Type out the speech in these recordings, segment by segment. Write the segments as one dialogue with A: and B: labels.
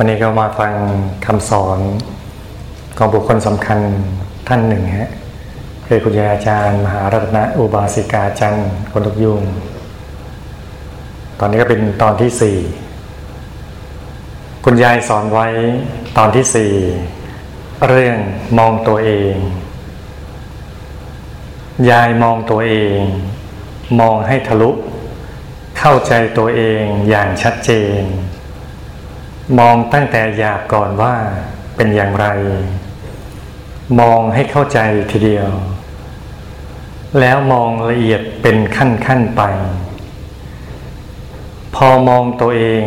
A: วันนี้ก็มาฟังคำสอนของบุคคลสำคัญท่านหนึ่งฮะคือคุณยายอาจารย์ มหารัตนอุบาสิกาจันทร์คนทุกยุงตอนนี้ก็เป็นตอนที่สี่คุณยายสอนไว้ตอนที่สี่เรื่องมองตัวเอง ยายมองตัวเอง มองให้ทะลุ เข้าใจตัวเองอย่างชัดเจน มองตั้งแต่หยาบก่อนว่าเป็นอย่างไร มองให้เข้าใจทีเดียว แล้วมองละเอียดเป็นขั้นขั้นไป พอมองตัวเอง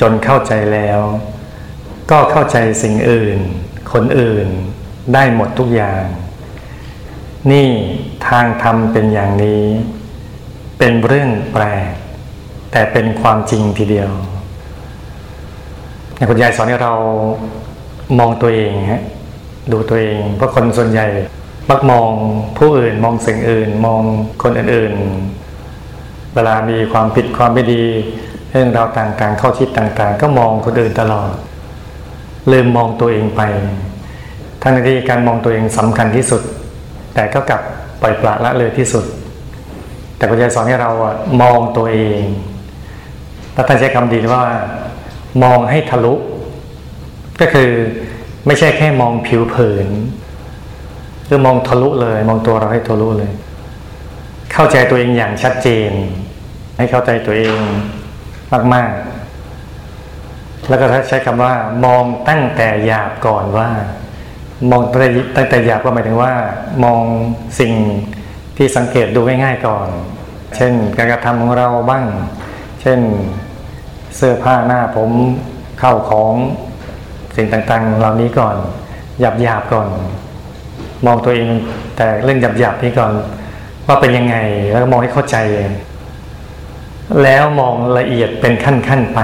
A: จนเข้าใจแล้ว ก็เข้าใจสิ่งอื่น คนอื่นได้หมดทุกอย่าง นี่ทางธรรมเป็นอย่างนี้ เป็นเรื่องแปลกแต่เป็นความจริงทีเดียว คุณยายสอนให้เรามองตัวเองฮะดูตัวเอง เพราะคนส่วนใหญ่มักมองผู้อื่น มองสิ่งอื่น มองคนอื่นๆ เวลามีความผิดความไม่ดี เรื่องราวต่างๆ เข้าชิดต่างๆ ก็มองคนอื่นตลอดลืมมองตัวเองไป ทั้งที่การมองตัวเองสำคัญที่สุด แต่ก็กลับปล่อยปละละเลยที่สุด แต่คุณยายสอนให้เราอะมองตัวเองแล้วท่านใช้คำดีว่า มองให้ทะลุ ก็คือไม่ใช่แค่มองผิวเผินคือมองทะลุเลย มองตัวเราให้ทะลุเลย เข้าใจตัวเองอย่างชัดเจน ให้เข้าใจตัวเองมากๆ แล้วก็ใช้คำว่า มองตั้งแต่หยาบก่อนว่า มองตั้งแต่หยาบก็หมายถึงว่า มองสิ่งที่สังเกตดูง่ายๆก่อน เช่น การกระทำของเราบ้าง เช่น เสื้อผ้าหน้าผมเข้าของสิ่งต่างๆ เหล่านี้ก่อนหยาบหยาบก่อน มองตัวเองแต่เรื่องหยาบหยาบนี้ก่อน ว่าเป็นยังไงแล้วมองให้เข้าใจ แล้วมองละเอียดเป็นขั้นๆไป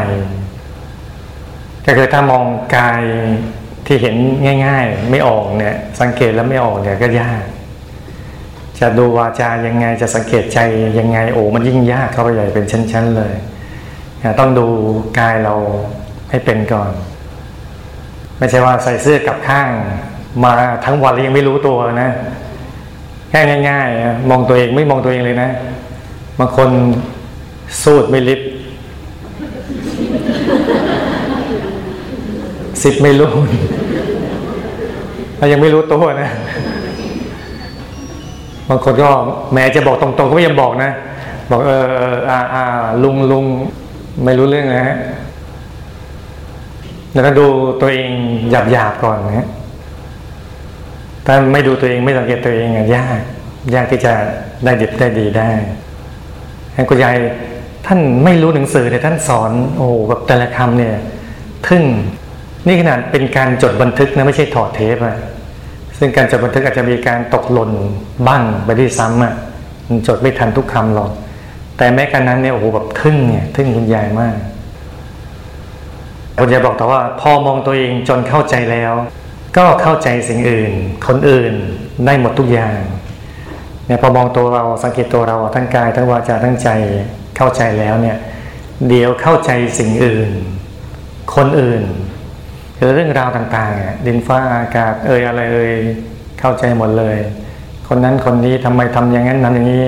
A: ก็คือถ้ามองกายที่เห็นง่าย ๆ ไม่ออกเนี่ย สังเกตแล้วไม่ออกเนี่ยก็ยาก จะดูวาจายังไงจะสังเกตใจยังไงโอ้มันยิ่งยากเข้าไปใหญ่เป็นชั้นๆเลย ต้องดูกายเราให้เป็นก่อน ไม่ใช่ว่าใส่เสื้อกับข้าง มาทั้งวันแล้วยังไม่รู้ตัวนะแค่ง่ายๆ มองตัวเองไม่มองตัวเองเลยนะบางคนสูดไม่ลิบสิบไม่รู้เรายังไม่รู้ตัวนะบางคนก็แม้จะบอกตรงๆก็ไม่ยังบอกนะ บอกเอออาอ่าลุงลุง ไม่รู้เรื่องนะฮะแล้วก็ดูตัวเองหยาบหยาบก่อนนะฮะถ้าไม่ดูตัวเองไม่สังเกตตัวเองยากยากที่จะได้ดิบได้ดีได้คุณยายท่านไม่รู้หนังสือแต่ท่านสอน โอ้แบบแต่ละคำเนี่ยทึ่งนี่ขนาดเป็นการจดบันทึกนะไม่ใช่ถอดเทปอะซึ่งการจดบันทึกอาจจะมีการตกหล่นบ้างไปที่ซ้ำอะจดไม่ทันทุกคำหรอก แต่แม้กันนั้นเนี่ยโอ้โหแบบทึ่งเนี่ยทึ่งคุณยายมากคุณยายบอกแต่ว่า พอมองตัวเองจนเข้าใจแล้ว ก็เข้าใจสิ่งอื่น คนอื่นได้หมดทุกอย่างเนี่ยพอมองตัวเราสังเกตตัวเราทั้งกายทั้งวาจาทั้งใจเข้าใจแล้วเนี่ย เดี๋ยวเข้าใจสิ่งอื่น คนอื่นคือเรื่องราวต่างๆดินฟ้าอากาศ เอ่ยอะไรเอ่ยเข้าใจหมดเลย คนนั้นคนนี้ทำไมทำอย่างนั้นนั้นอย่างนี้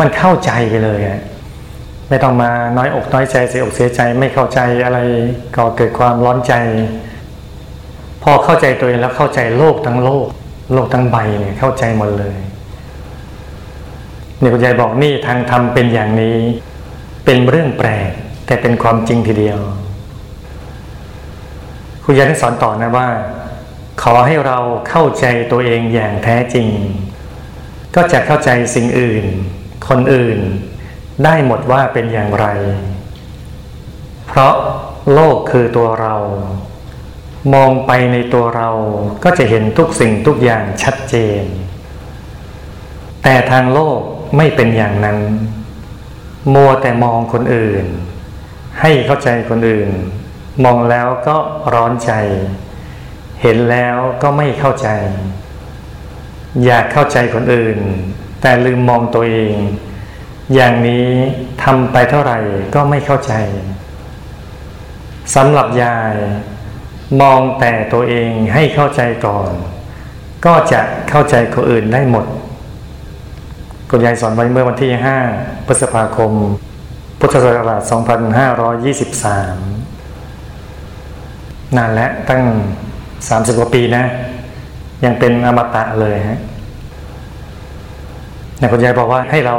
A: มันเข้าใจไปเลยไม่ต้องมาน้อยอกน้อยใจเสียอกเสียใจไม่เข้าใจอะไรก็เกิดความร้อนใจ พอเข้าใจตัวเองแล้วเข้าใจโลกทั้งโลก โลกทั้งใบเนี่ยเข้าใจหมดเลยนี่คุณยายบอกนี่ทางธรรมเป็นอย่างนี้ เป็นเรื่องแปลกแต่เป็นความจริงทีเดียวคุณยายได้สอนต่อนะว่า ขอให้เราเข้าใจตัวเองอย่างแท้จริง ก็จะเข้าใจสิ่งอื่น คนอื่น ได้หมดว่าเป็นอย่างไร เพราะโลกคือตัวเรา มองไปในตัวเราก็จะเห็นทุกสิ่งทุกอย่างชัดเจน แต่ทางโลกไม่เป็นอย่างนั้น มัวแต่มองคนอื่น ให้เข้าใจคนอื่น มองแล้วก็ร้อนใจ เห็นแล้วก็ไม่เข้าใจ อยากเข้าใจคนอื่น แต่ลืมมองตัวเอง อย่างนี้ทำไปเท่าไหร่ก็ไม่เข้าใจสำหรับยาย มองแต่ตัวเองให้เข้าใจก่อน ก็จะเข้าใจคนอื่นได้หมดคุณยายสอนไว้เมื่อวันที่ 5 พฤษภาคม พุทธศักราช 2523 นานแล้วตั้ง 30 กว่าปีนะ ยังเป็นอมตะเลยฮะ นคุณยายบอกว่าให้เรา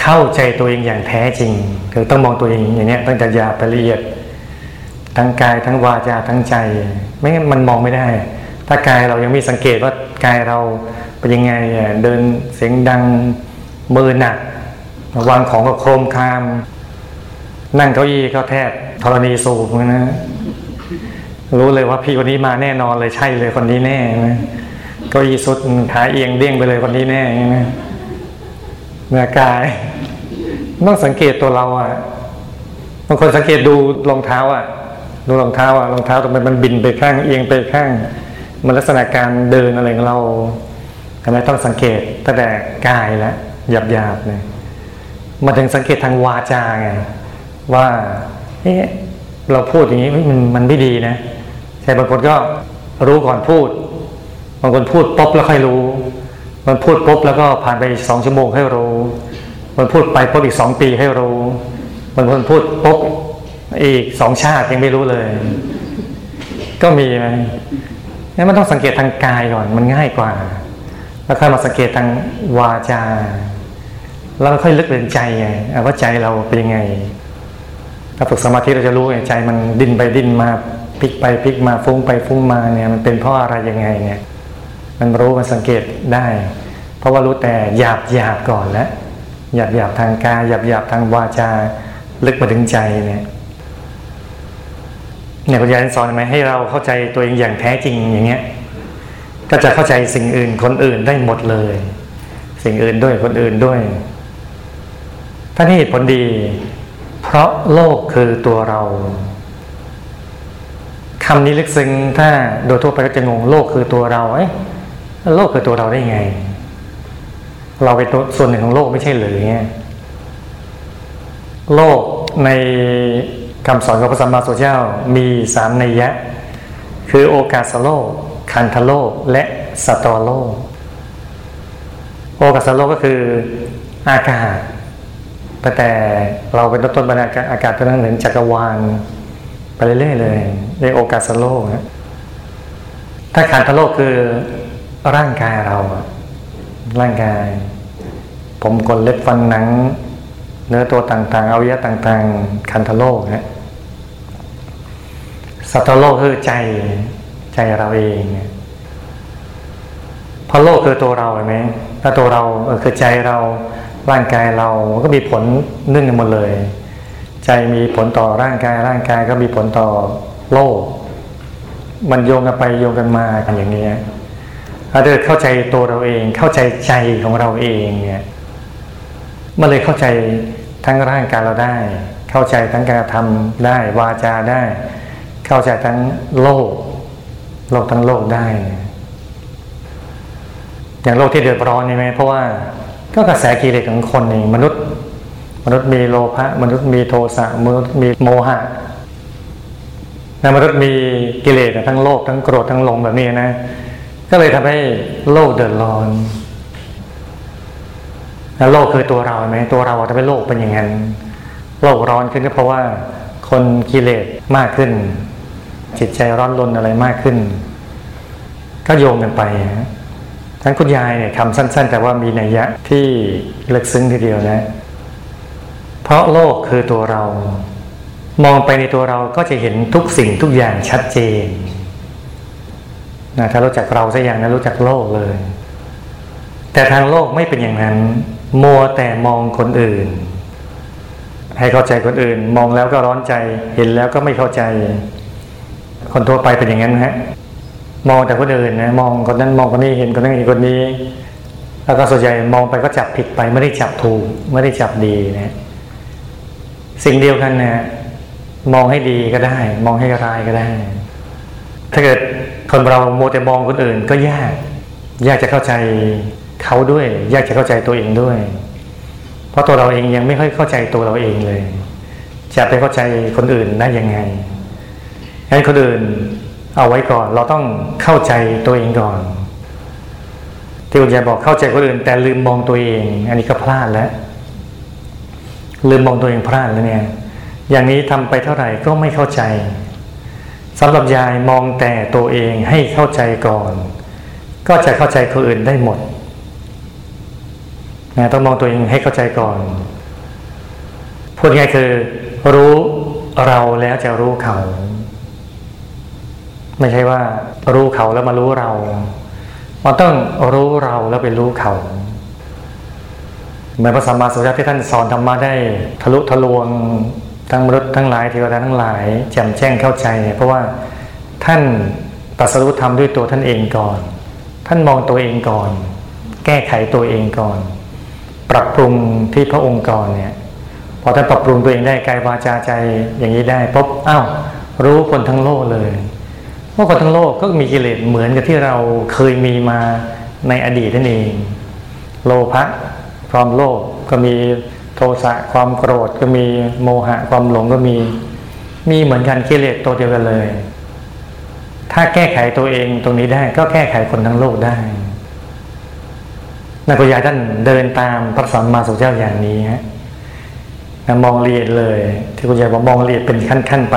A: เข้าใจตัวเองอย่างแท้จริง คือต้องมองตัวเองอย่างนี้ตั้งแต่ยาไปละเอียด ทั้งกายทั้งวาจาทั้งใจ ไม่งั้นมันมองไม่ได้ ถ้ากายเรายังมีสังเกตว่ากายเราเป็นยังไงเดินเสียงดังมือหนักวางของก็โครมคาม นั่งเก้าอี้ก็แทบธรณีสูบนะรู้เลยว่าพี่คนนี้มาแน่นอนเลยใช่เลยคนนี้แน่นะเก้าอี้สุดขาเอียงเด้งไปเลยคนนี้แน่นะ เมื่อกายต้องสังเกตตัวเราอะบางคนสังเกตดูรองเท้าอะ ดูรองเท้าอะรองเท้าทำไมมันบินไปข้างเอียงไปข้าง มันลักษณะการเดินอะไรของเราทำไมต้องสังเกตตั้งแต่กายแล้วหยาบๆเลยมาถึงสังเกตทางวาจาไงว่าเอ๊ะเราพูดอย่างนี้มันมันไม่ดีนะใช่บางคนก็รู้ก่อนพูดบางคนพูดปุ๊บแล้วค่อยรู้ มันพูดปุ๊บแล้วก็ผ่านไปสองชั่วโมงให้รู้ มันพูดไปปุ๊บอีกสองปีให้รู้บางคนพูดปุ๊บอีกสองชาติยังไม่รู้เลย ก็มีไหมนี่มันต้องสังเกตทางกายก่อนมันง่ายกว่า แล้วค่อยมาสังเกตทางวาจาเราค่อยลึกเรียนใจไงว่าใจเราเป็นยังไงถ้าฝึกสมาธิเราจะรู้ไงใจมันดิ้นไปดิ้นมาพลิกไปพลิกมาฟุ้งไปฟุ้งมาเนี่ยมันเป็นเพราะอะไรยังไงเนี่ย มันรู้มันสังเกตได้ เพราะว่ารู้แต่หยาบหยาบก่อนแล้วหยาบหยาบทางกายหยาบหยาบทางวาจาลึกมาถึงใจเนี่ยเนี่ยคุณยายสอนไหมให้เราเข้าใจตัวเองอย่างแท้จริงอย่างเงี้ย ก็จะเข้าใจสิ่งอื่นคนอื่นได้หมดเลย สิ่งอื่นด้วยคนอื่นด้วยถ้านี่เหตุผลดี เพราะโลกคือตัวเราคำนี้ลึกซึ้งถ้าโดยทั่วไปก็จะงงโลกคือตัวเราเอ้ โลกคือตัวเราได้ไง เราเป็นตัวส่วนหนึ่งของโลกไม่ใช่หรือเงี้ยโลกในคำสอนของพระสัมมาสัมพุทธเจ้ามีสามนัยยะ คือโอกาสโลก คันธโลกและสตวโลก โอกาสโลกก็คืออากาศแต่เราเป็นต้นบรรยากาศอากาศเป็นเหมือนจักรวาลไปเรื่อยๆเลยในโอกาสโลกนะถ้าขันธโลกคือ ร่างกายเรา ร่างกาย ผมกลเล็บฟันหนัง เนื้อตัวต่างๆอวัยวะต่าง ๆ คันธโลกนะสัตว์โลกคือใจใจเราเองเพราะโลกคือตัวเราใช่ไหมถ้าตัวเราคือใจเราร่างกายเราก็มีผลนึ่งกันหมดเลย ใจมีผลต่อร่างกาย ร่างกายก็มีผลต่อโลก มันโยงกันไปโยงกันมากันอย่างนี้ ถ้าเดินเข้าใจตัวเราเอง เข้าใจใจของเราเองเนี่ยมันเลยเข้าใจทั้งร่างกายเราได้ เข้าใจทั้งการทำได้วาจาได้ เข้าใจทั้งโลก โลกทั้งโลกได้ อย่างโลกที่เดือดร้อนนี่ไหมเพราะว่าก็กระแสกิเลสของคนเองมนุษย์ มนุษย์มีโลภะมนุษย์มีโทสะมนุษย์มีโมหะนะมนุษย์มีกิเลสทั้งโลภทั้งโกรธทั้งหลงแบบนี้นะ ก็เลยทำให้โลกเดือดร้อนแล้วโลกคือตัวเราไหมตัวเราทำให้โลกเป็นอย่างนั้นโลกร้อนขึ้นก็เพราะว่า คนกิเลสมากขึ้น จิตใจร้อนรนอะไรมากขึ้น ก็โยงกันไปทั้งคุณยายเนี่ยคำสั้น ๆ แต่ว่ามีนัยยะที่ลึกซึ้งทีเดียวนะ เพราะโลกคือตัวเรา มองไปในตัวเราก็จะเห็นทุกสิ่งทุกอย่างชัดเจน นะถ้ารู้จักเราสักอย่างนะรู้จักโลกเลย แต่ทางโลกไม่เป็นอย่างนั้น มัวแต่มองคนอื่น ให้เข้าใจคนอื่น มองแล้วก็ร้อนใจ เห็นแล้วก็ไม่เข้าใจ คนทั่วไปเป็นอย่างนั้นฮะมองแต่คนอื่นนะมองคนนั้นมองคนนี้เห็นคนนั้นเห็นคนนี้ แล้วก็ส่วนใหญ่มองไปก็จับผิดไปไม่ได้จับถูกไม่ได้จับดีนะสิ่งเดียวกันนะมองให้ดีก็ได้ มองให้ร้ายก็ได้ ถ้าเกิด คนเราโมแต่มองคนอื่นก็ยาก ยากจะเข้าใจเขาด้วย ยากจะเข้าใจตัวเองด้วย เพราะตัวเราเองยังไม่ค่อยเข้าใจตัวเราเองเลย จะไปเข้าใจคนอื่นได้ยังไงงั้นคนอื่นเอาไว้ก่อน เราต้องเข้าใจตัวเองก่อน ที่คุณยายบอกเข้าใจคนอื่น แต่ลืมมองตัวเอง อันนี้ก็พลาดแล้ว ลืมมองตัวเองพลาดแล้วเนี่ย อย่างนี้ทำไปเท่าไหร่ก็ไม่เข้าใจ สำหรับยายมองแต่ตัวเองให้เข้าใจก่อน ก็จะเข้าใจคนอื่นได้หมดนะต้องมองตัวเองให้เข้าใจก่อนพูดง่ายคือ รู้เราแล้วจะรู้เขา ไม่ใช่ว่า รู้เขาแล้วมารู้เรามันต้องรู้เราแล้วไปรู้เขาเหมือนพระสัมมาสัมพุทธเจ้าที่ท่านสอนธรรมะได้ทะลุทะลวง ทั้งมนุษย์ทั้งหลายเทวดาทั้งหลายแจ่มแจ้งเข้าใจ เพราะว่าท่านตัดสรุธรรมด้วยตัวท่านเองก่อน ท่านมองตัวเองก่อน แก้ไขตัวเองก่อน ปรับปรุงที่พระองค์ก่อนเนี่ยพอท่านปรับปรุงตัวเองได้กายวาจาใจอย่างนี้ได้ปุ๊บอ้าวรู้คนทั้งโลกเลยว่าคนทั้งโลกก็มีกิเลสเหมือนกับที่เราเคยมีมาในอดีตนั่นเอง โลภะความโลภก็มี โทสะความโกรธก็มีโมหะความหลงก็มี มีเหมือนกันกิเลสตัวเดียวกันเลย ถ้าแก้ไขตัวเองตรงนี้ได้ก็แก้ไขคนทั้งโลกได้นักปัญญาท่านเดินตามพระสัมมาสัมพุทธเจ้าอย่างนี้ฮะมองละเอียดเลย ที่คุณยายบอกมองละเอียดเป็นขั้นๆไป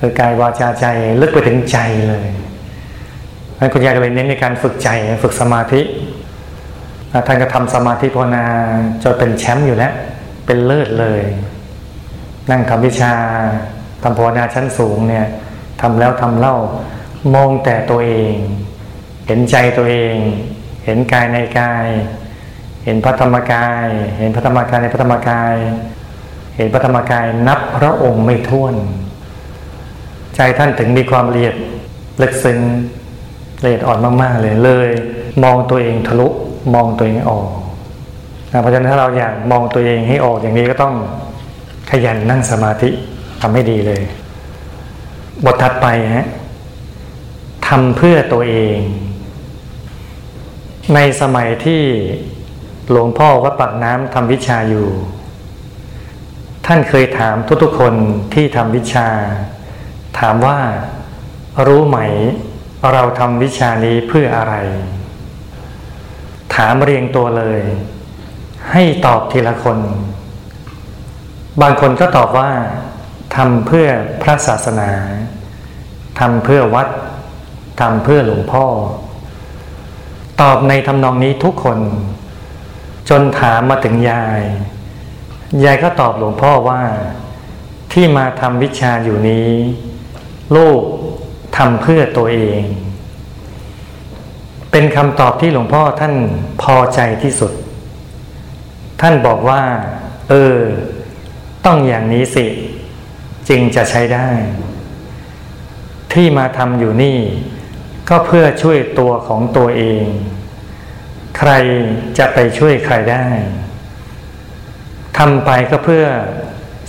A: คือกายวาจาใจลึกไปถึงใจเลยคุณยายก็เลยเน้นในการฝึกใจ ฝึกสมาธิ ท่านก็ทำสมาธิภาวนาจนเป็นแชมป์อยู่แล้ว เป็นเลิศเลย นั่งทำวิชาทำภาวนาชั้นสูงเนี่ยทำแล้วทำเล่ามองแต่ตัวเอง เห็นใจตัวเอง เห็นกายในกาย เห็นพระธรรมกาย เห็นพระธรรมกายในพระธรรมกาย เห็นพระธรรมกายนับพระองค์ไม่ท้วน ใจท่านถึงมีความละเอียดลึกซึ้งละเอียดอ่อนมากๆเลยเลย มองตัวเองทะลุ มองตัวเองออกนะเพราะฉะนั้นถ้าเราอยากมองตัวเองให้ออกอย่างนี้ก็ต้องขยันนั่งสมาธิทำให้ดีเลย บทถัดไปฮะทำเพื่อตัวเอง ในสมัยที่หลวงพ่อวัดปากน้ำทำวิชาอยู่ ท่านเคยถามทุกๆคนที่ทำวิชา ถามว่ารู้ไหม เราทำวิชานี้เพื่ออะไร ถามเรียงตัวเลย ให้ตอบทีละคน บางคนก็ตอบว่าทำเพื่อพระศาสนาทำเพื่อวัดทำเพื่อหลวงพ่อ ตอบในทำนองนี้ทุกคน จนถามมาถึงยาย ยายก็ตอบหลวงพ่อว่า ที่มาทำวิชาอยู่นี้ ลูกทำเพื่อตัวเอง เป็นคำตอบที่หลวงพ่อท่านพอใจที่สุด ท่านบอกว่า เออ ต้องอย่างนี้สิ จึงจะใช้ได้ ที่มาทำอยู่นี่ ก็เพื่อช่วยตัวของตัวเอง ใครจะไปช่วยใครได้ทำไปก็เพื่อ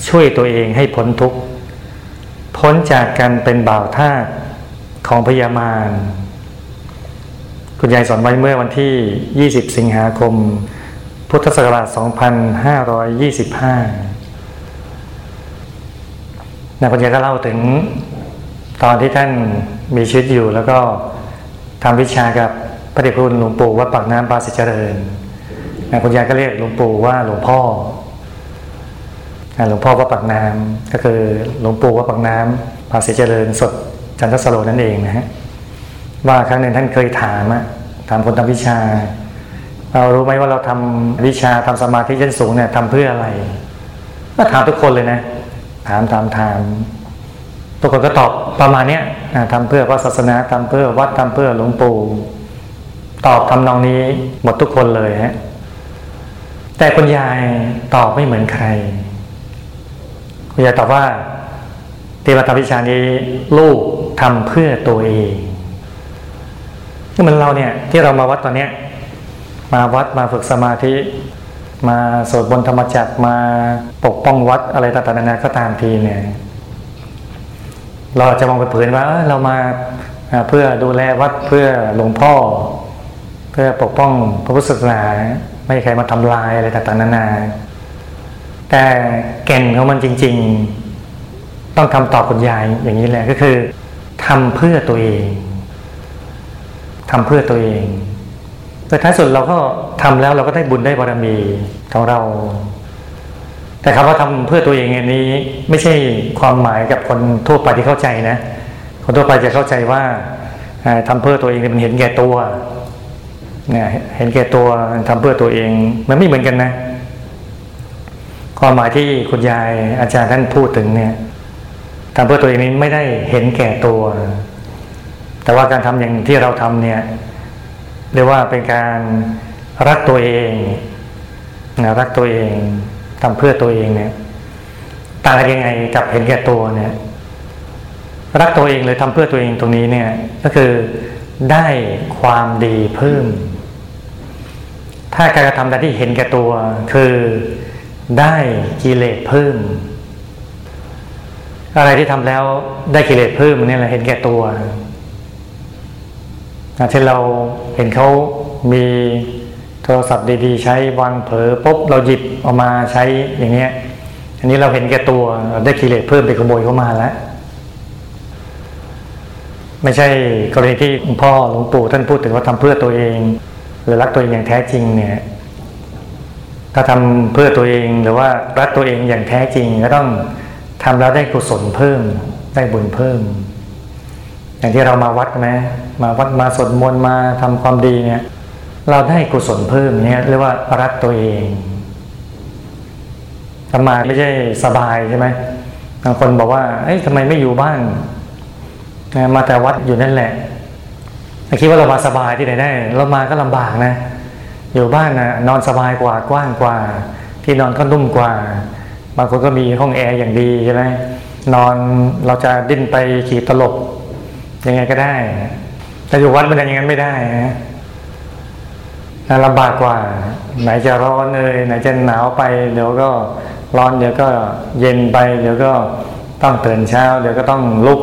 A: ช่วยตัวเองให้พ้นทุกข์ พ้นจากการเป็นบ่าวทาสของพยามาร คุณยายสอนไว้เมื่อวันที่ 20 สิงหาคม พุทธศักราช 2525นะคุณยายก็เล่าถึงตอนที่ท่านมีชีวิตอยู่แล้วก็ทำวิชากับพระเดชคุณหลวงปู่วัดปากน้ำปาสิเจริญนะคุณยายก็เรียกหลวงปู่ว่าหลวงพ่อหลวงพ่อวัดปากน้ำก็คือหลวงปู่วัดปากน้ำปาสิเจริญสดจันทสโลนั่นเองนะฮะ ว่าครั้งหนึ่งท่านเคยถามอะถามคนทำวิชา เรารู้ไหมว่าเราทำวิชาทำสมาธิชั้นสูงเนี่ยทำเพื่ออะไรก็ถามทุกคนเลยนะ ถามถามถามทุกคนก็ตอบประมาณเนี้ยทำเพื่อพระศาสนาทำเพื่อวัดทำเพื่อหลวงปู่ตอบทำนองนี้หมดทุกคนเลยฮะแต่คุณยายตอบไม่เหมือนใคร คุณยายตอบว่าที่มาทำวิชานี้ลูกทำเพื่อตัวเอง นี่มันเราเนี่ยที่เรามาวัดตอนเนี้ยมาวัดมาฝึกสมาธิ มาสวดบนธรรมจักรมาปกป้องวัดอะไรต่างๆนานาก็ตามทีเนี่ยเราจะมองไปเผินว่าเรามาเพื่อดูแลวัดเพื่อหลวงพ่อ เพื่อปกป้องพระพุทธศาสนาไม่ใครมาทำลายอะไรต่างๆนานา แต่แก่นของมันจริง ๆ ต้องทำตอบคุณยายอย่างนี้แหละก็คือทำเพื่อตัวเอง ทำเพื่อตัวเอง แต่ท้ายสุดเราก็ทำแล้วเราก็ได้บุญได้บารมีของเรา แต่คำว่าทำเพื่อตัวเองอันนี้ ไม่ใช่ความหมายกับคนทั่วไปที่เข้าใจนะ คนทั่วไปจะเข้าใจว่าทำเพื่อตัวเองมันเห็นแก่ตัวเนี่ยเห็นแก่ตัวทำเพื่อตัวเอง มันไม่เหมือนกันนะ ความหมายที่คุณยายอาจารย์ท่านพูดถึงเนี่ยทำเพื่อตัวเองนี้ไม่ได้เห็นแก่ตัว แต่ว่าการทำอย่างที่เราทำเนี่ยเรียกว่าเป็นการรักตัวเองนะรักตัวเองทำเพื่อตัวเองเนี่ยต่างกันยังไงกับเห็นแก่ตัวเนี่ย รักตัวเองเลยทำเพื่อตัวเองตรงนี้เนี่ย ก็คือได้ความดีเพิ่ม ถ้าการกระทำใดที่เห็นแก่ตัว คือได้กิเลสเพิ่ม อะไรที่ทำแล้วได้กิเลสเพิ่มนี่แหละเห็นแก่ตัว นะเช่นเราเห็นเขามีโทรศัพท์ดีๆ ใช้วางเผลอปุ๊บเราหยิบออกมาใช้อย่างเนี้ย อันนี้เราเห็นแก่ตัวได้กิเลสเพิ่มไปขโมยเข้ามาแล้ว ไม่ใช่กรณีที่หลวงพ่อหลวงปู่ท่านพูดถึงว่าทำเพื่อตัวเอง หรือรักตัวเองอย่างแท้จริงเนี่ยถ้าทำเพื่อตัวเองหรือว่ารักตัวเองอย่างแท้จริงก็ต้องทำแล้วได้กุศลเพิ่มได้บุญเพิ่ม อย่างที่เรามาวัดไหมมาวัดมาสวดมนต์มาทำความดีเนี่ย เราได้กุศลเพิ่มเนี่ยเรียกว่ารักตัวเองทำมาไม่ใช่สบายใช่ไหมบางคนบอกว่า เอ้ยทำไมไม่อยู่บ้านมาแต่วัดอยู่นั่นแหละคิดว่าเรามาสบายที่ไหนได้ เรามาก็ลำบากนะ อยู่บ้านนะนอนสบายกว่ากว้างกว่า ที่นอนก็นุ่มกว่า บางคนก็มีห้องแอร์อย่างดีใช่ไหมนอนเราจะดิ้นไปขี่ตลบ ยังไงก็ได้แต่อยู่วัดมันอย่างนั้นไม่ได้นะลำบากกว่า ไหนจะร้อนเลยไหนจะหนาวไป เดี๋ยวก็ร้อนเดี๋ยวก็เย็นไป เดี๋ยวก็ต้องตื่นเช้า เดี๋ยวก็ต้องลุก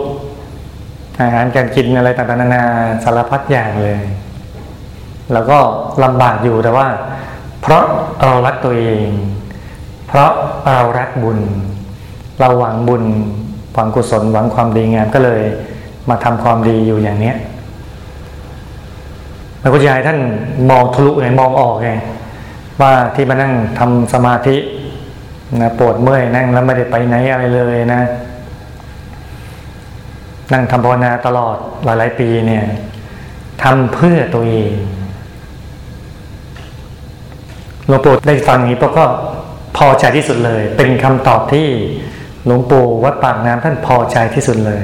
A: อาหารการกินอะไรต่างๆนานาสารพัดอย่างเลย แล้วก็ลำบากอยู่แต่ว่า เพราะเรารักตัวเอง เพราะเรารักบุญ เราหวังบุญหวังกุศลหวังความดีงามก็เลย มาทำความดีอยู่อย่างเนี้ยพระพุทธายท่านมองทะลุไงมองออกไงว่าที่มานั่งทำสมาธินะปวดเมื่อยนั่งแล้วไม่ได้ไปไหนอะไรเลยนะ นั่งทำภาวนาตลอดหลาย ๆ ปีเนี่ยทำเพื่อตัวเองหลวงปู่ได้ฟังนี้ก็พอใจที่สุดเลย เป็นคำตอบที่หลวงปู่วัดปากน้ำท่านพอใจที่สุดเลย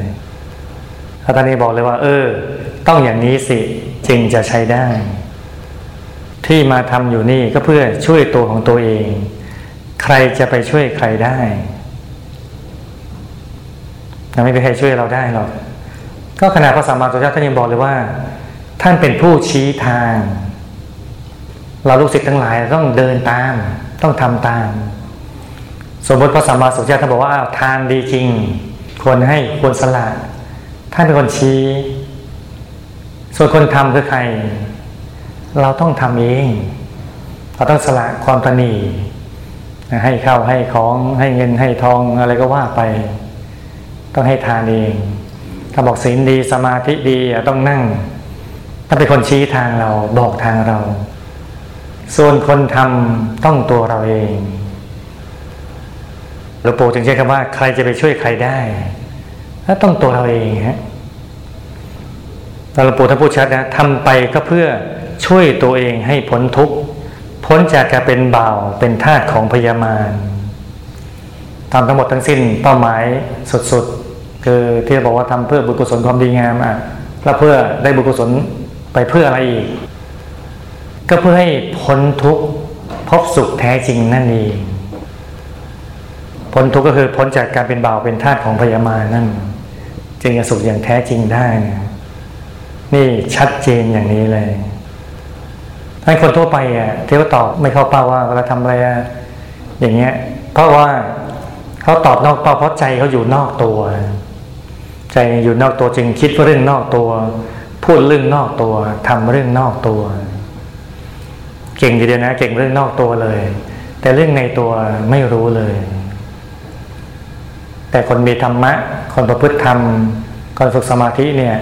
A: าจารย์บอกเลยว่า เออ ต้องอย่างนี้สิจึงจะใช้ได้ ที่มาทำอยู่นี่ก็เพื่อช่วยตัวของตัวเอง ใครจะไปช่วยใครได้ยังไม่มีใครช่วยเราได้หรอก ก็ขนาดพระสัมมาสัมพุทธเจ้าท่านยังบอกเลยว่า ท่านเป็นผู้ชี้ทาง เราลูกศิษย์ทั้งหลายต้องเดินตาม ต้องทำตาม สมมติพระสัมมาสัมพุทธเจ้าท่านบอกว่าทานดีจริง ควรให้ควรสละ ท่านเป็นคนชี้ ส่วนคนทำคือใคร เราต้องทำเอง เราต้องสละความตนีให้ข้าวให้ของให้เงินให้ทองอะไรก็ว่าไป ต้องให้ทานเอง ถ้าบอกศีลดีสมาธิดีต้องนั่ง ถ้าเป็นคนชี้ทางเราบอกทางเรา ส่วนคนทำต้องตัวเราเองหลวงปู่จึงใช้คำว่า ใครจะไปช่วยใครได้ ถ้าต้องตัวเราเองฮะหลวงปู่ท่านพูดชัดนะทำไปก็เพื่อช่วยตัวเองให้พ้นทุกข์พ้นจากการเป็นบ่าวเป็นทาสของพยามารทำทั้งหมดทั้งสิ้นเป้าหมายสุดๆคือที่บอกว่าทำเพื่อบุญกุศลความดีงามอะแล้วเพื่อได้บุญกุศลไปเพื่ออะไรอีก ก็เพื่อให้พ้นทุกข์พบสุขแท้จริงนั่นเองพ้นทุกข์ก็คือพ้นจากการเป็นบ่าวเป็นทาสของพยามารนั่น จึงจะสุขอย่างแท้จริงได้นะนี่ชัดเจนอย่างนี้เลยถ้าคนทั่วไปอะที่เขาตอบไม่เข้าเป้าว่าเวลาทำอะไรอย่างเงี้ย เพราะว่าเขาตอบนอกเป้าเพราะใจเขาอยู่นอกตัว ใจอยู่นอกตัวจึงคิดเรื่องนอกตัว พูดเรื่องนอกตัวทำเรื่องนอกตัว เก่งทีเดียวนะ เก่งเรื่องนอกตัวเลย แต่เรื่องในตัวไม่รู้เลย แต่คนมีธรรมะ คนประพฤติธรรม คนฝึกสมาธิเนี่ย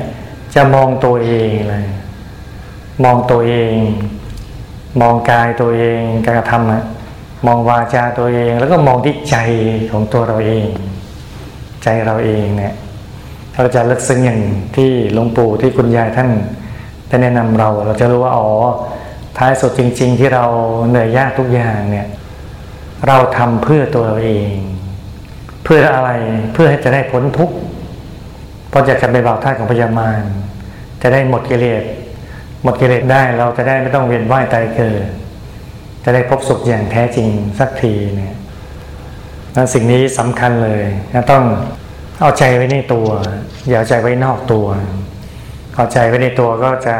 A: จะมองตัวเองเลย มองตัวเอง มองกายตัวเองการกระทำนะมองวาจาตัวเอง แล้วก็มองที่ใจของตัวเราเอง ใจเราเองเนี่ยเราจะลึกซึ้งอย่างที่หลวงปู่ที่คุณยายท่านได้แนะนำเรา เราจะรู้ว่าอ๋อท้ายสุดจริง ๆ ที่เราเหนื่อยยากทุกอย่างเนี่ย เราทำเพื่อตัวเราเอง เพื่ออะไรเพื่อให้จะได้พ้นทุกข์เพราะจะจะไปเบาวท่าของพยามารจะได้หมดกิเลสหมดกิเลสได้เราจะได้ไม่ต้องเวียนว่ายตายเกิด จะได้พบสุขอย่างแท้จริงสักทีเนี่ยนั้นสิ่งนี้สำคัญเลยนะต้องเอาใจไว้ในตัว อย่าเอาใจไว้นอกตัว เอาใจไว้ในตัวก็จะ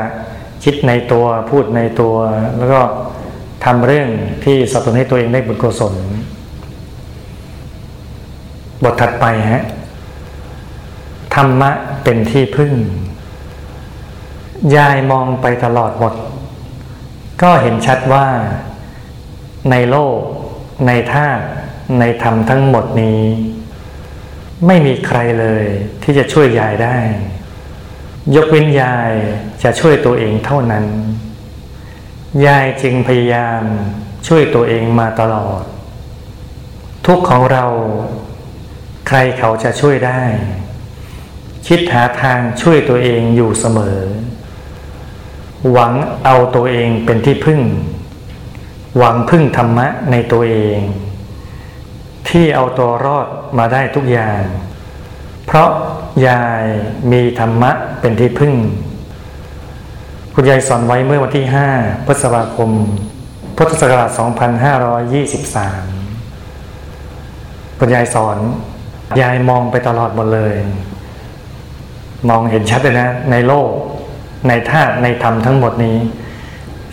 A: คิดในตัวพูดในตัว แล้วก็ทำเรื่องที่สนับสนุนให้ตัวเองได้บุญกุศล บทถัดไปฮะธรรมะเป็นที่พึ่ง ยายมองไปตลอดหมดก็เห็นชัดว่า ในโลก ในธาตุในธรรมทั้งหมดนี้ ไม่มีใครเลยที่จะช่วยยายได้ ยกเว้นยายจะช่วยตัวเองเท่านั้น ยายจึงพยายามช่วยตัวเองมาตลอด ทุกของเรา ใครเขาจะช่วยได้ คิดหาทางช่วยตัวเองอยู่เสมอ หวังเอาตัวเองเป็นที่พึ่ง หวังพึ่งธรรมะในตัวเอง ที่เอาตัวรอดมาได้ทุกอย่าง เพราะยายมีธรรมะเป็นที่พึ่ง คุณยายสอนไว้เมื่อวันที่ 5 พฤษภาคม พุทธศักราช 2523 คุณยายสอน ยายมองไปตลอดหมดเลย มองเห็นชัดเลยนะ ในโลก ในธาตุในธรรมทั้งหมดนี้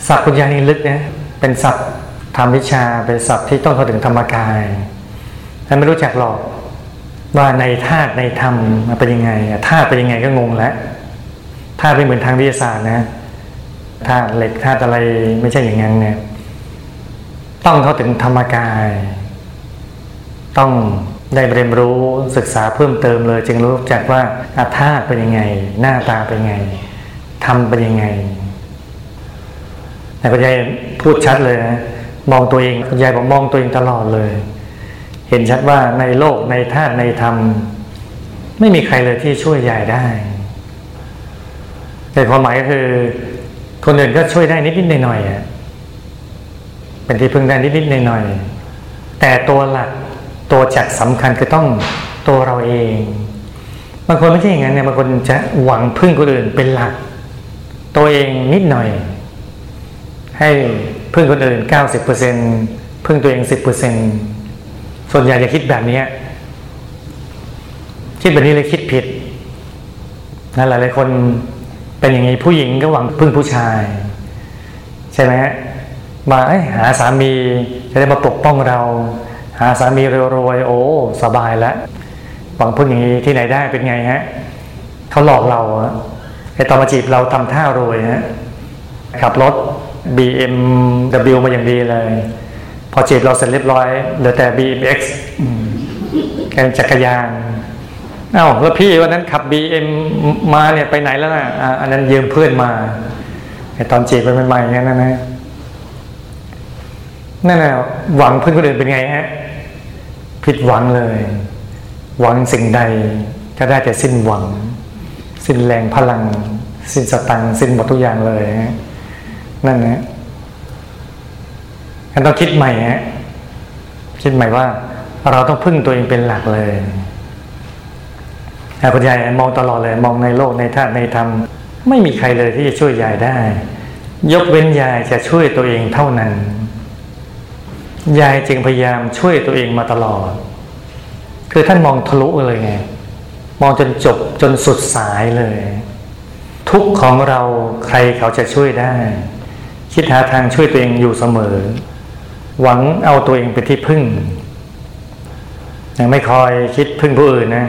A: ศัพท์คุณยายนี่ลึกนะเป็นศัพท์ธรรมวิชาเป็นศัพท์ที่ต้องเข้าถึงธรรมกายท่านไม่รู้จักหรอก ว่าในธาตุในธรรมมันเป็นยังไงธาตุเป็นยังไงก็งงแล้วธาตุไม่เหมือนทางวิทยาศาสตร์นะธาตุเหล็กธาตุอะไรไม่ใช่อย่างนั้นเนี่ยต้องเข้าถึงธรรมกาย ต้อง ได้เรียนรู้ศึกษาเพิ่มเติมเลย จึงรู้จักว่าอาธาตเป็นยังไง หน้าตาเป็นยังไงทำเป็นยังไงแต่คุณยายพูดชัดเลยนะมองตัวเองคุณยายบอกมองตัวเองตลอดเลย เห็นชัดว่าในโลกในธาตุในธรรม ไม่มีใครเลยที่ช่วยยายได้ แต่ความหมายก็คือ คนอื่นก็ช่วยได้นิดนิดหน่อยหน่อยเป็นที่พึ่งได้นิดนิดหน่อยหน่อยแต่ตัวหลัก ตัวจักสำคัญคือต้องตัวเราเอง บางคนไม่ใช่อย่างนั้นเนี่ยบางคนจะหวังพึ่งคนอื่นเป็นหลัก ตัวเองนิดหน่อย ให้พึ่งคนอื่นเก้าสิบเปอร์เซ็นพึ่งตัวเองสิบเปอร์เซ็นส่วนใหญ่จะคิดแบบนี้คิดแบบนี้เลยคิดผิดนะหลายหลายคนเป็นอย่างนี้ผู้หญิงก็หวังพึ่งผู้ชาย ใช่ไหมฮะมาหาสามีจะได้มาปกป้องเรา หาสามีรวยๆโอ้สบายแล้วหวังพึ่งอย่างนี้ที่ไหนได้เป็นไงฮะเขาหลอกเราไอ้ตอนมาจีบเราทำท่ารวยฮะขับรถ BMW มาอย่างดีเลย พอจีบเราเสร็จเรียบร้อยเหลือแต่ BMX แกจักรยานเอ้าแล้วพี่วันนั้นขับ BM มาเนี่ยไปไหนแล้วนะอะอันนั้นยืมเพื่อนมาไอ้ตอนจีบไปใหม่ๆนี่นะนะ นั่นแหละหวังเพื่อนคนอื่นเป็นไงฮะผิดหวังเลย หวังสิ่งใดก็ได้แต่สิ้นหวัง สิ้นแรงพลัง สิ้นสตังสิ้นหมดทุกอย่างเลยฮะนั่นนะกันต้องคิดใหม่ฮะคิดใหม่ว่า เราต้องพึ่งตัวเองเป็นหลักเลยคุณยายมองตลอดเลย มองในโลกในธาตุในธรรม ไม่มีใครเลยที่จะช่วยยายได้ ยกเว้นยายจะช่วยตัวเองเท่านั้น ยายจึงพยายามช่วยตัวเองมาตลอด คือท่านมองทะลุเลยไง มองจนจบจนสุดสายเลย ทุกของเราใครเขาจะช่วยได้ คิดหาทางช่วยตัวเองอยู่เสมอ หวังเอาตัวเองเป็นที่พึ่งยังไม่คอยคิดพึ่งผู้อื่นนะ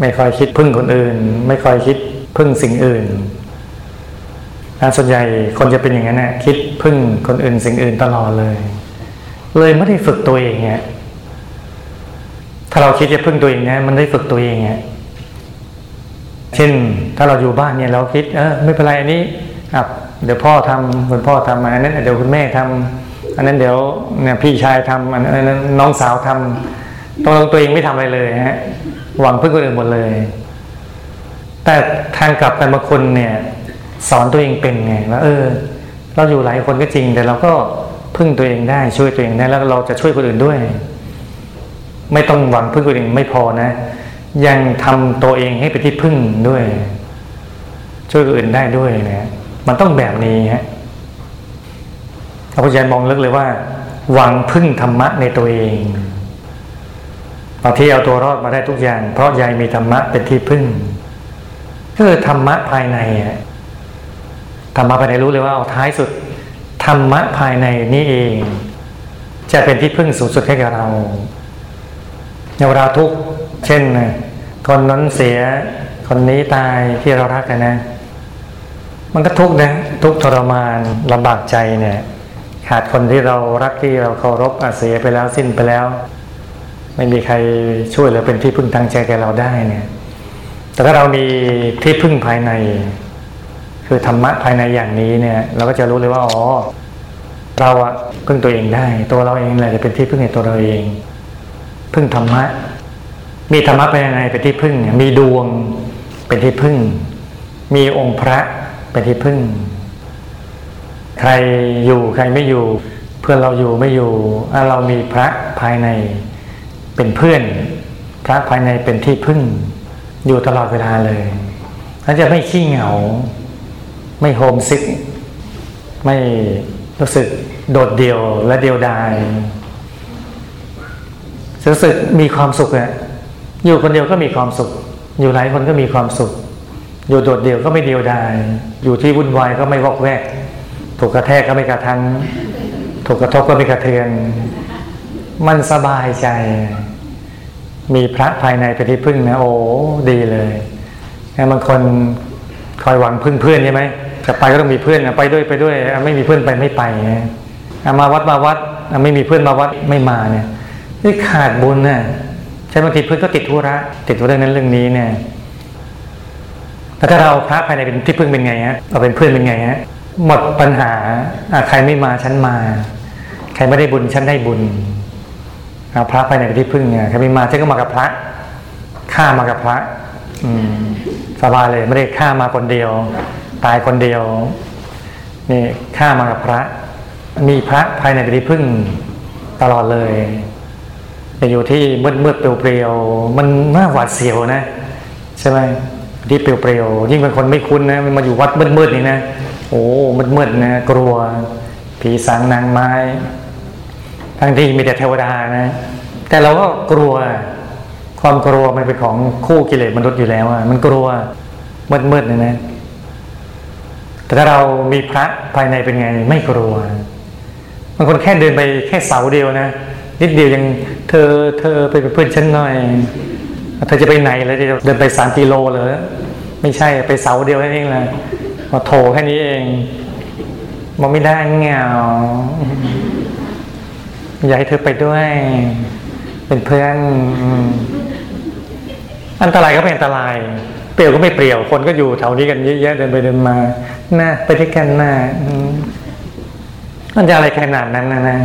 A: ไม่คอยคิดพึ่งคนอื่น ไม่คอยคิดพึ่งสิ่งอื่นส่วนใหญ่คนจะเป็นอย่างนั้นนะคิดพึ่งคนอื่นสิ่งอื่นตลอดเลย เลยไม่ได้ฝึกตัวเองเนี่ยถ้าเราคิดจะพึ่งตัวเองนะมันได้ฝึกตัวเองไงเช่น ถ้าเราอยู่บ้านเนี่ยเราคิด เออไม่เป็นไรอันนี้อะเดี๋ยวพ่อทำคุณพ่อทำอันนั้นเดี๋ยวคุณแม่ทำอันนั้นเดี๋ยวเนี่ยพี่ชายทำอันนั้นน้องสาวทำตัวตัวเองไม่ทำอะไรเลยฮะหวังพึ่งคนอื่นหมดเลย แต่ทางกลับกันบางคนเนี่ย สอนตัวเองเป็นไงว่าเออ เราอยู่หลายคนก็จริง แต่เราก็ พึ่งตัวเองได้ช่วยตัวเองได้แล้วเราจะช่วยคนอื่นด้วย ไม่ต้องหวังพึ่งคนอื่นไม่พอนะ ยังทำตัวเองให้เป็นที่พึ่งด้วย ช่วยคนอื่นได้ด้วยนะมันต้องแบบนี้ฮะพระพุทธเจ้ามองลึกเลยว่า หวังพึ่งธรรมะในตัวเองบางทีเอาตัวรอดมาได้ทุกอย่าง เพราะยายมีธรรมะเป็นที่พึ่งก็คือธรรมะภายในธรรมะภายในรู้เลยว่าเอาท้ายสุด ธรรมะภายในนี่เอง จะเป็นที่พึ่งสูงสุดให้กับเราในเวลาทุกเช่นคนนั้นเสียคนนี้ตายที่เรารักกันนะ มันก็ทุกนะ ทุกทรมานลำบากใจเนี่ย ขาดคนที่เรารักที่เราเคารพอาเสียไปแล้วสิ้นไปแล้ว ไม่มีใครช่วยหรือเป็นที่พึ่งทางใจแกเราได้เนี่ย แต่ถ้าเรามีที่พึ่งภายใน คือธรรมะภายในอย่างนี้เนี่ย เราก็จะรู้เลยว่าอ๋อเราอะพึ่งตัวเองได้ ตัวเราเองแหละจะเป็นที่พึ่งในตัวเราเอง พึ่งธรรมะ มีธรรมะภายในเป็นที่พึ่งมีดวงเป็นที่พึ่ง มีองค์พระเป็นที่พึ่ง ใครอยู่ใครไม่อยู่ เพื่อนเราอยู่ไม่อยู่เรามีพระภายในเป็นเพื่อน พระภายในเป็นที่พึ่ง อยู่ตลอดเวลาเลยเขาจะไม่ขี้เหงา ไม่โฮมซิกไม่รู้สึกโดดเดี่ยวและเดียวดายรู้สึกมีความสุขอะอยู่คนเดียวก็มีความสุข อยู่หลายคนก็มีความสุข อยู่โดดเดี่ยวก็ไม่เดียวดายอยู่ที่วุ่นวายก็ไม่วอกแวก ถูกกระแทกก็ไม่กระทันถูกกระทบก็ไม่กระเทือน มันสบายใจ มีพระภายในเป็นที่พึ่งนะโอ้ดีเลยบางคนคอยหวังพึ่งเพื่อนใช่ไหม จะไปก็ต้องมีเพื่อนไปด้วยไปด้วยไม่มีเพื่อนไปไม่ไปมาวัดมาวัดไม่มีเพื่อนมาวัดไม่มาเนี่ยนี่ขาดบุญนะใช่บางทีเพื่อนก็ติดธุระติดเรื่องนั้นเรื่องนี้เนี่ยแล้วถ้าเราพระภายในเป็นที่พึ่งเป็นไงฮะเราเป็นเพื่อนเป็นไงฮะหมดปัญหาใครไม่มาฉันมา ใครไม่ได้บุญฉันได้บุญพระภายในเป็นที่พึ่งเนี่ยใครไม่มาฉันก็มากับพระข้ามากับพระ อืมสบายเลยไม่ได้ข้ามาคนเดียว ตายคนเดียวนี่ข้ามากับพระ มีพระภายในเป็นที่พึ่งตลอดเลยจะอยู่ที่มืดมืดเปลี่ยวๆมันน่าหวาดเสียวนะ ใช่ไหมที่เปลี่ยวๆยิ่งเป็นคนไม่คุ้นนะมันมาอยู่วัดมืดๆนี่นะโอ้มืดๆนะกลัว ผีสางนางไม้ ทั้งที่มีแต่เทวดานะ แต่เราก็กลัว ความกลัวมันเป็นของคู่กิเลสมนุษย์อยู่แล้วอะมันกลัวมืดๆนี่นะ แต่ถ้าเรามีพระภายในเป็นไงไม่กลัวบางคนแค่เดินไปแค่เสาเดียวนะนิดเดียวยังเธอเธอไปเป็นเพื่อนฉันหน่อยเธอจะไปไหนแล้วจะเดินไปสามกิโลเหรอไม่ใช่ไปเสาเดียวแค่นี้แหละมาโถแค่นี้เองมองไม่ได้เงาอยากให้เธอไปด้วย เป็นเพื่อนอันตรายก็เป็นอันตราย เปลี่ยวก็ไม่เปลี่ยว คนก็อยู่แถวนี้กันเยอะแยะเดินไปเดินมาหน้าไปด้วยกันหน้ามันจะอะไรขนาดนั้นนะนะ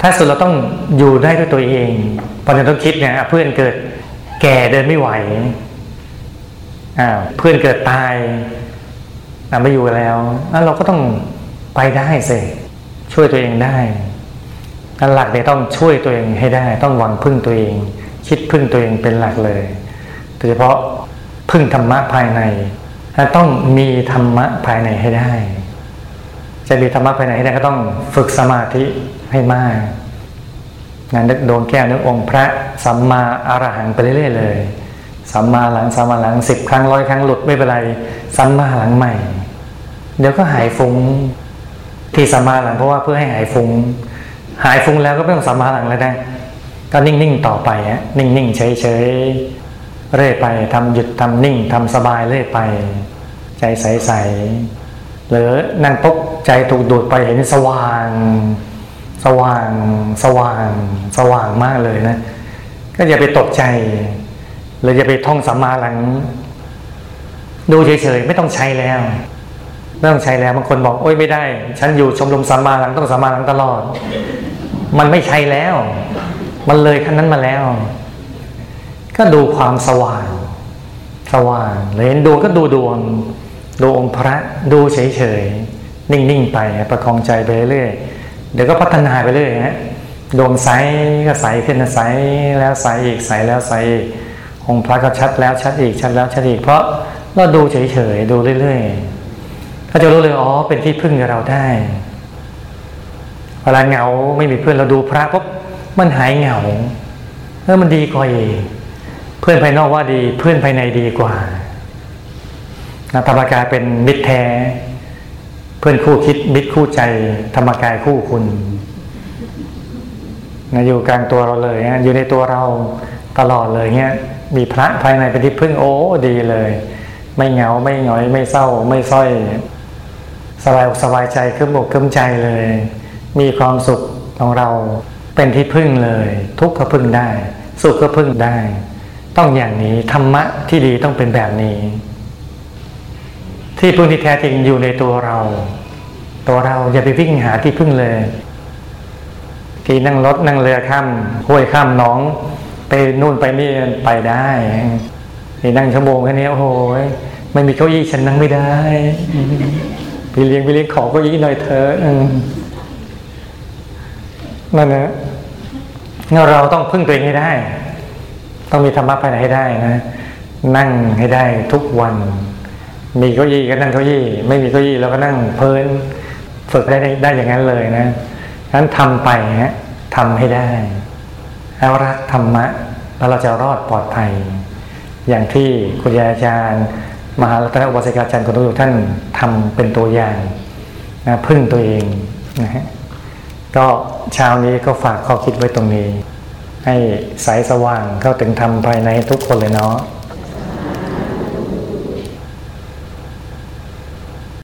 A: ถ้าสุดเราต้องอยู่ได้ด้วยตัวเองพอเราต้องคิดเนี่ยเพื่อนเกิดแก่เดินไม่ไหวอ่าเพื่อนเกิดตายไม่อยู่แล้วแล้วเราก็ต้องไปได้สิช่วยตัวเองได้อันหลักเนี่ยต้องช่วยตัวเองให้ได้ ต้องหวังพึ่งตัวเอง คิดพึ่งตัวเองเป็นหลักเลย ยเฉพาะพึ่งธรรมะภายในต้องมีธรรมะภายในให้ได้ จะมีธรรมะภายในให้ได้ก็ต้องฝึกสมาธิให้มากงานนึกดวงแก้วนึกองค์พระสัมมาอรหังไปเรื่อยๆเลยสัมมาหลังสัมมาหลังสิบครั้งร้อยครั้งหลุดไม่เป็นไรสัมมาหลังใหม่ เดี๋ยวก็หายฟุง้งที่สัมมาหลังเพราะว่าเพื่อให้หายฟุง้ง หายฟุ้งแล้วก็ไม่ต้องสัมมาหลังแล้วนะก็นิ่งๆต่อไปฮะนิ่งๆเฉยๆ เรื่อยไปทำหยุดทำนิ่งทำสบายเรื่อยไป ใจใสๆหรือนั่งปุ๊บใจถูกดูดไปเห็นสว่าง สว่าง สว่าง สว่างมากเลยนะ ก็อย่าไปตกใจหรืออย่าไปท่องสัมมาหลัง ดูเฉยๆไม่ต้องใช้แล้วไม่ต้องใช้แล้วบางคนบอกโอ้ยไม่ได้ ฉันอยู่ชมรมสัมมาหลังต้องสัมมาหลังตลอด มันไม่ใช่แล้ว มันเลยขั้นนั้นมาแล้ว ก็ดูความสว่าง สว่างเห็นดวงก็ดูดวง ดูองค์พระดูเฉยๆ นิ่งๆ ไปประคองใจไปเรื่อยเดี๋ยวก็พัฒนาไปเรื่อยฮะดวงใสก็ใสขึ้นนะใสแล้วใสอีกใสแล้วใสอีกองค์พระก็ชัดแล้วชัดอีกชัดแล้วชัดอีก เพราะเราดูเฉยๆดูเรื่อยๆก็จะรู้เลยอ๋อเป็นที่พึ่งกับเราได้เวลาเหงาไม่มีเพื่อนเราดูพระปุ๊บมันหายเหงาเออมันดีกว่าเอีก เพื่อนภายนอกว่าดี เพื่อนภายในดีกว่านะธรรมกายเป็นมิตรแท้ เพื่อนคู่คิดมิตรคู่ใจ ธรรมกายคู่คุณนะอยู่กลางตัวเราเลยนะอยู่ในตัวเราตลอดเลยเงี้ยมีพระภายในเป็นที่พึ่งโอ้ดีเลย ไม่เหงาไม่หงอย ไม่เศร้า ไม่ส้อย สบายอกสบายใจขึ้นอกขึ้นใจเลย มีความสุขของเราเป็นที่พึ่งเลย ทุกข์ก็พึ่งได้ สุขก็พึ่งได้ ต้องอย่างนี้ธรรมะที่ดีต้องเป็นแบบนี้ ที่พึ่งที่แท้จริงอยู่ในตัวเรา ตัวเราอย่าไปวิ่งหาที่พึ่งเลย ที่นั่งรถนั่งเรือข้ามห้วยข้ามหน้อง ไปนู่นไปนี่ไปได้ที่นั่งชั่วโมงแค่นี้โอ้โหไม่มีเก้าอี้ฉันนั่งไม่ได้พี่เลี้ยงพี่เลี้ยงขอเก้าอี้หน่อยเถอะนั่นนะเราต้องพึ่งตัวเองให้ได้ ต้องมีธรรมะภายในให้ได้นะ นั่งให้ได้ทุกวัน มีเก้าอี้ก็นั่งเก้าอี้ ไม่มีเก้าอี้เราก็นั่งเพลินฝึกได้ได้ได้อย่างนั้นเลยนะนั้นทำไปฮะทำให้ได้แล้วรักธรรมะแล้วเราจะรอดปลอดภัย อย่างที่คุณยายอาจารย์ มหารัตนอุบาสิกาจารย์คนทุกท่านทำเป็นตัวอย่างนะพึ่งตัวเองนะฮะก็เช้านี้ก็ฝากข้อคิดไว้ตรงนี้ ให้สายสว่างเข้าถึงธรรมภายในทุกคนเลยเนาะ